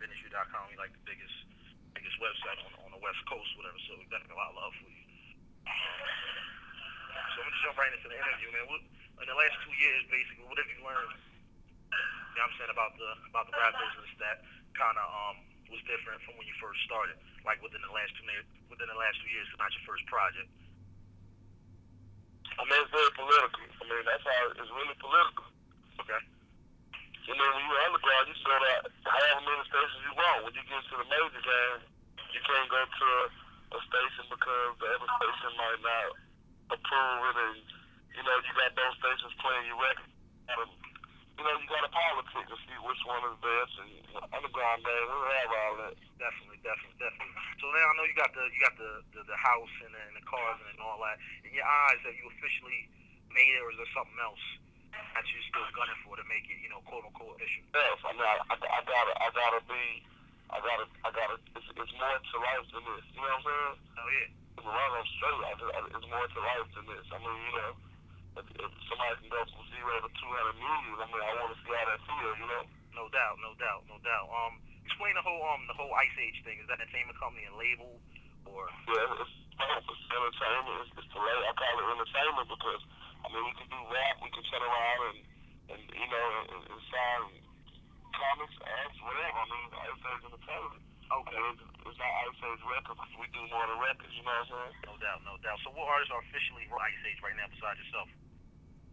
RapIndustry.com. We like the biggest biggest website on on the West Coast, whatever. So we got a lot of love for you. So I'm gonna jump right into the interview, man. What, in the last two years, basically, what have you learned? You know what I'm saying about the about the rap business that kind of um was different from when you first started, like within the last two within the last two years, not your first project. I mean, it's very political. I mean, that's how it's really political. Okay. You know, when you're underground, you sell out however many stations you want. When you get to the major game, you can't go to a station because the other station might not approve it, and you know, you got those stations playing your record. But, you know, you got to politic to see which one is best. And you know, underground game, we have all that. Definitely, definitely, definitely. So now I know you got the you got the the, the house and the, and the cars and all that. In your eyes, have you officially made it, or is there something else that you're still gunning for to make it, you know, quote unquote official? Yes, I mean, I, I, I gotta, I gotta be, I gotta, I gotta. It's, it's more to life than this. You know what I'm saying? Oh yeah. If I run straight, I, I, it's more to life than this. I mean, you know, if, if somebody can go from zero to 200 million, I mean, I want to see how that feels. You know? No doubt, no doubt, no doubt. Um, explain the whole um the whole Ice Age thing. Is that an entertainment company and label, or? Yeah, it's, it's entertainment. It's, it's the I call it entertainment because I mean, we can do rap, we can turn around and, and you know, and, and sign comics, ads, whatever. I mean, Ice Age Entertainment. Okay. I mean, it's not Ice Age Records because we do more than records, you know what I'm saying? No doubt, no doubt. So what artists are officially Ice Age right now besides yourself?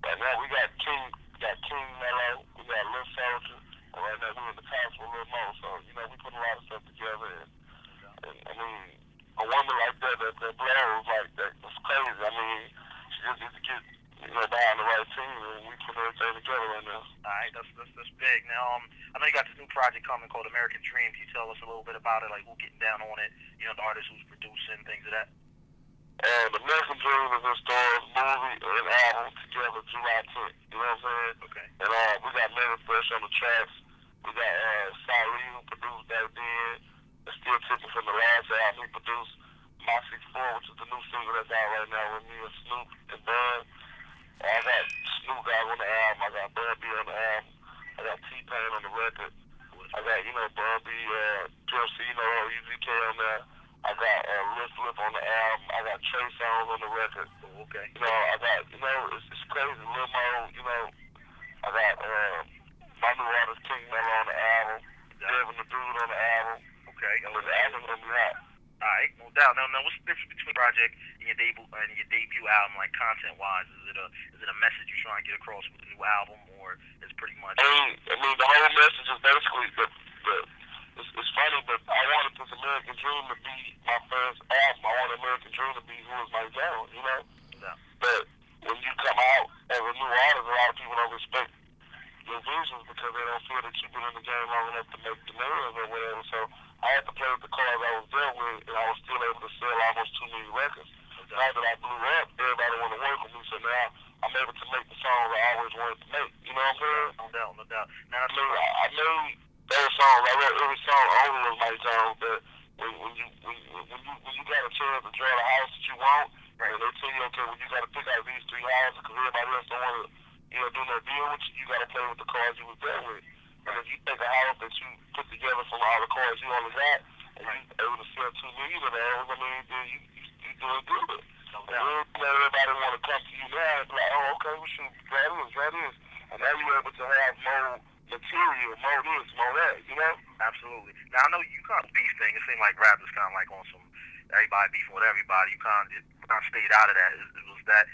Right now, we got King, we got King Mello, we got Lil Soldier, and right now we're in the house with Lil Mo. So, you know, we put a lot of stuff together. And, and I mean, a woman like that, that, that blows, like, that, that's crazy. I mean, she just needs to get you know, behind the right team, and we put everything together right now. All right, that's that's, that's big. Now, um, I know you got this new project coming called American Dream. Can you tell us a little bit about it, like who's getting down on it? You know, the artist who's producing, things of that. And American Dream is in stores, movie and album together July 10th. You know what I'm saying? Okay. And uh, we got Mary Fresh on the tracks. We got uh, Sally who produced back then. And still tipping from the last album. He produced My 64, which is the new single that's out right now with me and Snoop and Bun. I got Snoop Dogg on the album. I got Bun B on the album. I got T-Pain on the record. I got, you know, Bun B, uh, Pimp C, you know, UGK on there. I got uh, Lil Flip on the album. I got Trey Songz on the record. Oh, okay. You know, I got, you know, it's, it's crazy. Lil Mo, you know, I got uh, my new artist King Mello on the album. Devin the Dude on the album. Okay. And the album's gonna be hot. All right, no doubt. Now, now, what's the difference between project and your debut and your debut album, like content wise? Is it a is it a message you're trying to get across with the new album, or is pretty much? I mean, I mean, the whole message is basically the, the it's, it's funny, but I wanted this American Dream to be my first album. I wanted American Dream to be who was Mike Jones, you know. Yeah. But when you come out as a new artist, a lot of people don't respect your visions because they don't feel that you've been in the game long enough to make the millions or whatever. So I had to play with the cards I was dealt with, and I was still able to sell almost two million records. Now that I blew up, everybody want to work with me, so now I'm able to make the songs I always wanted to make. You know what I'm saying? No doubt, no doubt. Now, I mean, I, I made those songs. I wrote every song only was my song, but when, when you when, when you when you got a to draw the house that you want, right. and they tell you, okay, well you got to pick out these three houses because everybody else don't want to, you know, do no deal with you. You got to play with the cards you was there with. And if you take a house that you put together from all the cards you only got, and you able to sell two million of those, I mean, then you you, you doing good. No And then everybody want to come to you now and be like, oh, okay, we should try this, try this. And now you're able to have more material, more this, more that, you know? Absolutely. Now I know you kind of beef thing. It seemed like rap is kind of like on some everybody beefing with everybody. You kind of just kind of stayed out of that. It, it was that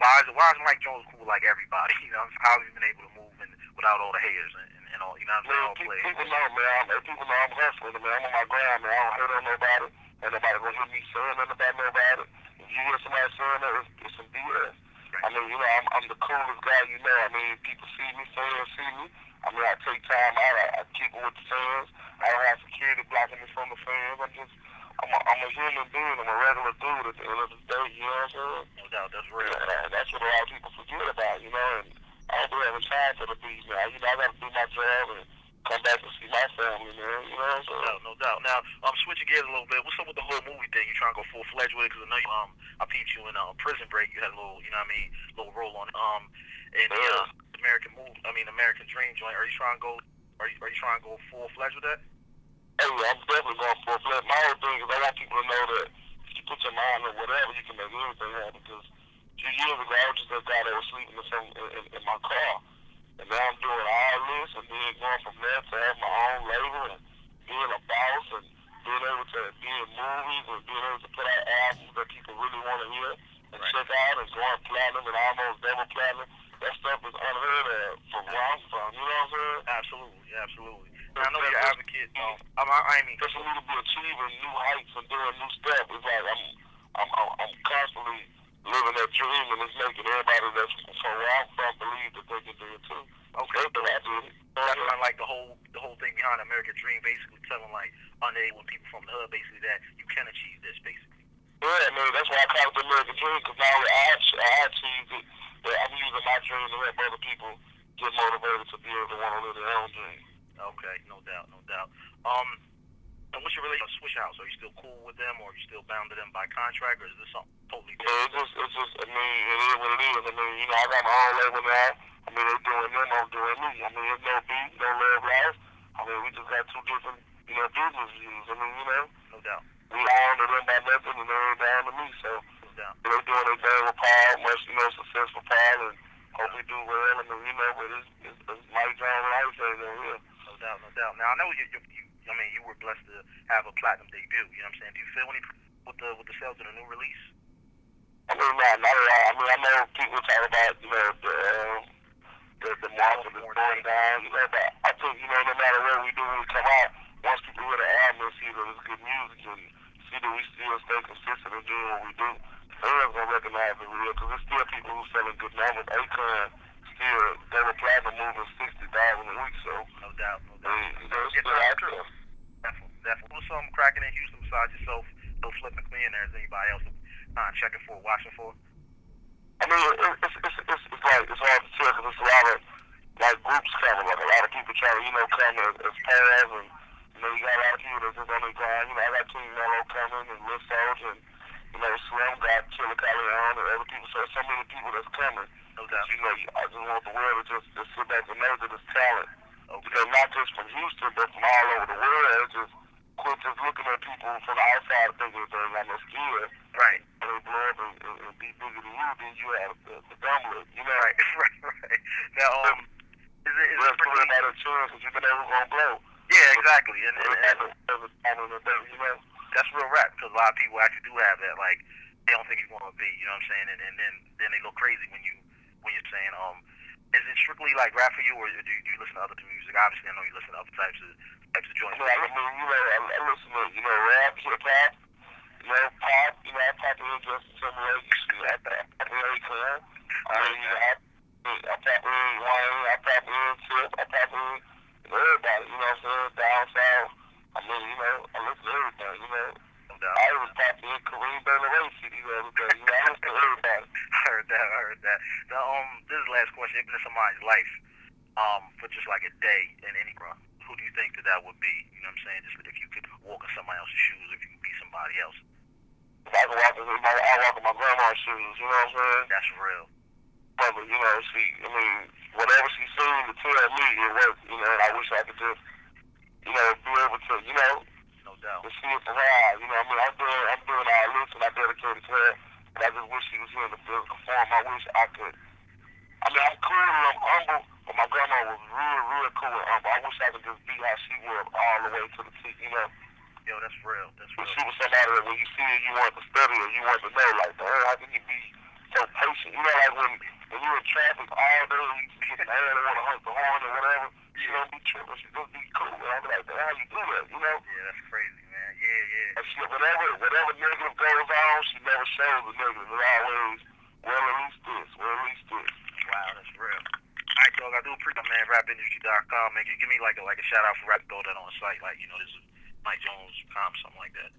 why is why is Mike Jones cool like everybody? You know, how have you been able to move and without all the haters and, and, and all you know what I'm saying? Man, All people, players. people know, man. I'm, people know I'm hustling, man. I'm on my grind, man. I don't hate on nobody. Ain't nobody gonna hear me saying nothing about nobody. If you hear somebody saying that, it's, it's some BS. I mean, you know, I'm, I'm the coolest guy you know. I mean, people see me, fans see me. I mean, I take time out. I, I keep it with the fans. I don't have security blocking me from the fans. I'm just, I'm a, I'm a human being. I'm a regular dude at the end of the day. You know what I'm saying? No doubt, that's real. Yeah, that's what a lot of people forget about, you know. And I don't be having time for the beat, man. You know, I got to do my job and come back and see my family, man. You know what I'm No saying? doubt, no doubt. Now, um, switching gears a little bit. What's up with the whole movie thing? You trying to go full fledged with it? Because I know you, um, I peeped you in um, Prison Break. You had a little, you know what I mean, little role on it. Um, in the uh, American movie, I mean American Dream joint. Are you trying to go? Are you are you trying to go full fledged with that? Hey, I'm definitely going for a flip. My whole thing is I want people to know that if you put your mind on whatever, you can make anything happen. Because a few years ago, I was just that guy that was sleeping in, some, in, in, my car. And now I'm doing all this and then going from there to have my own label and being a boss and being able to be in movies and being able to put out albums that people really want to hear and right. check out and going platinum and almost double platinum. That stuff is unheard of from where I'm from. You know what I'm saying? Absolutely, absolutely. Now, I know you're advocate. Um, I'm, I mean, just me to be achieving new heights and doing new stuff, it's like I'm, I'm, I'm, I'm constantly living that dream and it's making everybody that's from where I'm from believe that they can do it too. Okay. But I do it. That's kind of like the whole the whole thing behind American Dream, basically telling like unable people from the hood, basically that you can achieve this, basically. Yeah, I mean that's why I call it the American Dream because now I I achieved it. But I'm using my dream to help other people get motivated to be able to want to live their own dream. Okay, no doubt, no doubt. Um, and what's your relationship with Swisha House? Are you still cool with them, or are you still bound to them by contract, or is this something totally different? Yeah, it's just, it's just, I mean, it is what it is. I mean, you know, I got my own label now. I mean, they're doing them, I'm doing me. I mean, there's no beat, no love life. I mean, we just got two different, you know, business views. I mean, you know. No doubt. We on to them by nothing, and they're down to me, so. No doubt. They're doing their thing with Paul, much, you know, successful Paul, and hope we do well. I mean, you know, but it's, it's, it's Jones and everything over here. No doubt. Now, I know you, you, you I mean, you were blessed to have a platinum debut. You know what I'm saying? Do you feel any with the with the sales of the new release? I mean, not, not at all. I mean, I know people talk about you know the the, the market is going down. You know, but I think you know no matter where we do when we come out, once people hear the album and see that it's good music and see that we still stay consistent in doing what we do, fans gonna recognize it real because there's still people who selling good numbers. Akon still double platinum moving sixty thousand a week, so no doubt, no doubt. And, you know, it's It's still not out true. there. Definitely, definitely. What's in Houston besides yourself, Lil Flip McLean? There's anybody else uh, checking for, watching for? I mean, it's, it's, it's, it's like, it's hard to tell because it's a lot of, like, groups coming, like, a lot of people trying to, you know, come as, as pairs, and, you know, you got a lot of people that's just on their grind. You know, I got King Mello coming, and Lil Soldier, and, you know, Slim got Chilla Callejon, and other people, so there's so many people that's coming. Doubt. You know, I just want the world to just, just sit back and know that it's talent. Okay. Because not just from Houston, but from all over the world. It's just quit just looking at people from the outside and thinking they got no skill. Right. And they blow up and, and, and be bigger than you, then you have the, the dumb look, you know? Right, right, right. Now, um, is it, is it pretty... putting out a chance because you never gonna blow. Yeah, exactly. And, and, and in you know? that's real rap because a lot of people actually do have that. Like, they don't think you're going to be, you know what I'm saying? And, and then then they go crazy when you when you're saying, um, is it strictly like rap for you, or do you, do you listen to other music? Obviously, I know you listen to other types of types of joints. I mean, I mean, you know, I, I listen to, you know, rap, hip hop, you know, pop, you know, I pop in Justin Timberlake, you know, I pop in Akon. I mean, you know, I, I pop in Wayne, I pop in Tip, I pop in everybody, you know what I'm saying, down south. I mean, you know, I listen to everything, you know. I even pop in Kareem Bell CD the other day, you know, I listen to everybody. I heard that. I heard that. Now, um, this is the last question. If in somebody's life, um, for just like a day in any run, who do you think that that would be? You know what I'm saying? Just if you could walk in somebody else's shoes, if you could be somebody else. If I can walk in my, I walk in my grandma's shoes, you know what I'm saying? That's real. But, you know, she, I mean, whatever she seen to tell me, it worked, you know, and I wish I could just, you know, be able to, you know, No doubt. to see it for her. You know, I mean, I'm doing, I'm doing all this, and I dedicate it to her. But I just wish she was here in the physical form. I wish I could. I mean, I'm cool and I'm humble, but my grandma was real, real cool and humble. I wish I could just be how she was all the way to the T, you know. Yo, that's real. That's But she was somebody that when you see her, you want to study her, you want to know, like, damn, how can you be so patient? You know, like when, when you're in traffic all day, you get mad and want to hunt the horn or whatever, you don't be tripping, she just be cool. And I'm like, damn, how you do that, you know? Yeah, that's crazy, man. Yeah, yeah. And she, whatever, whatever negative goes on, she never shows the negative. It's always, well, at least this, well, at least this. Wow, that's real. All right, dog. I do appreciate man. RapIndustry.com. Man, can you give me like a like a shout out for Rap that on site? Like, you know, this is Mike Jones, com, something like that.